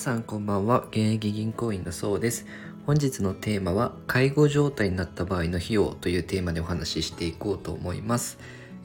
さんこんばんは。現役銀行員のそうです。本日のテーマは介護状態になった場合の費用というテーマでお話ししていこうと思います。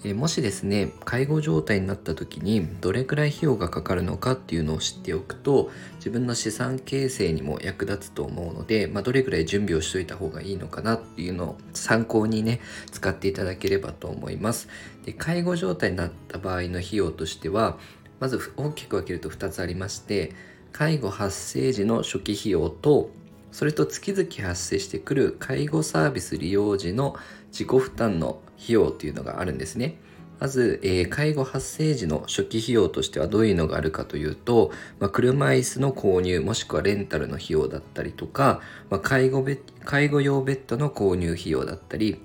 えもしですね介護状態になった時にどれくらい費用がかかるのかっていうのを知っておくと自分の資産形成にも役立つと思うので、まあ、どれくらい準備をしといた方がいいのかなっていうのを参考にね使っていただければと思います。で介護状態になった場合の費用としてはまず大きく分けると2つありまして介護発生時の初期費用とそれと月々発生してくる介護サービス利用時の自己負担の費用っていうのがあるんですね。まず、えー、介護発生時の初期費用としてはどういうのがあるかというと、まあ、車椅子の購入もしくはレンタルの費用だったりとか、まあ、介護ベ介護用ベッドの購入費用だったり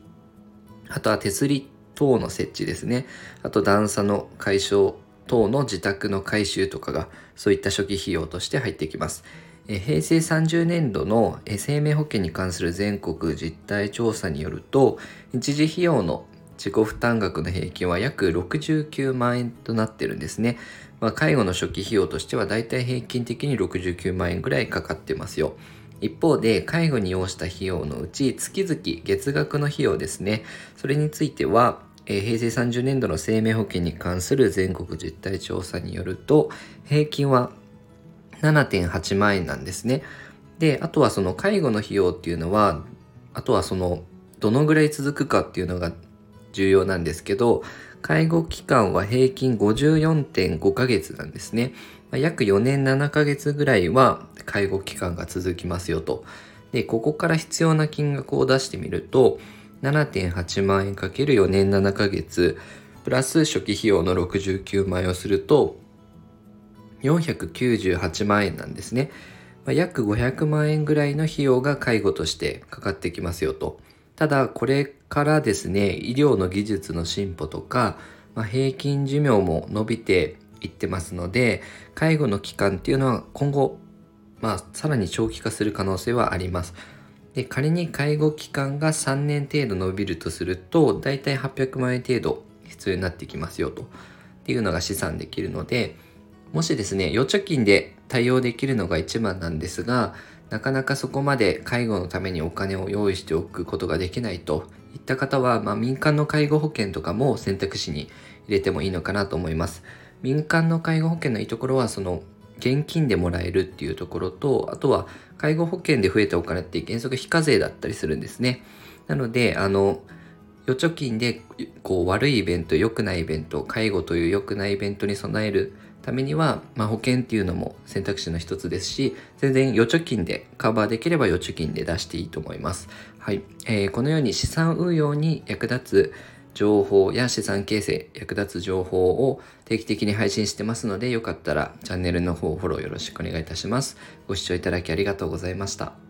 あとは手すり等の設置ですねあと段差の解消等の自宅の改修とかがそういった初期費用として入ってきます。平成30年度の生命保険に関する全国実態調査によると一時費用の自己負担額の平均は約69万円となってるんですね。まあ、介護の初期費用としてはだいたい平均的に69万円ぐらいかかってますよ。一方で介護に要した費用のうち月々月額の費用ですね。それについてはえ平成30年度の生命保険に関する全国実態調査によると平均は7.8万円なんですね。であとはその介護の費用っていうのはあとはそのどのぐらい続くかっていうのが重要なんですけど介護期間は平均54.5ヶ月なんですね。約4年7ヶ月ぐらいは介護期間が続きますよと。で、ここから必要な金額を出してみると、7.8万円かける4年7ヶ月プラス初期費用の69万円をすると498万円なんですね、まあ、約500万円ぐらいの費用が介護としてかかってきますよと。ただこれからですね医療の技術の進歩とか、まあ、平均寿命も伸びていってますので介護の期間っていうのは今後まあさらに長期化する可能性はあります。で仮に介護期間が3年程度伸びるとすると大体800万円程度必要になってきますよと。っていうのが試算できるのでもしですね預貯金で対応できるのが一番なんですがなかなかそこまで介護のためにお金を用意しておくことができないといった方は、まあ、民間の介護保険とかも選択肢に入れてもいいのかなと思います。民間の介護保険のいいところはその現金でもらえるっていうところとあとは介護保険で増えたお金って原則非課税だったりするんですねなのであの預貯金でこう悪いイベント良くないイベント介護という良くないイベントに備えるためには、まあ、保険っていうのも選択肢の一つですし全然預貯金でカバーできれば預貯金で出していいと思います。はい、えー、このように資産運用に役立つ情報や資産形成役立つ情報を定期的に配信してますのでよかったらチャンネルの方フォローよろしくお願いいたします。ご視聴いただきありがとうございました。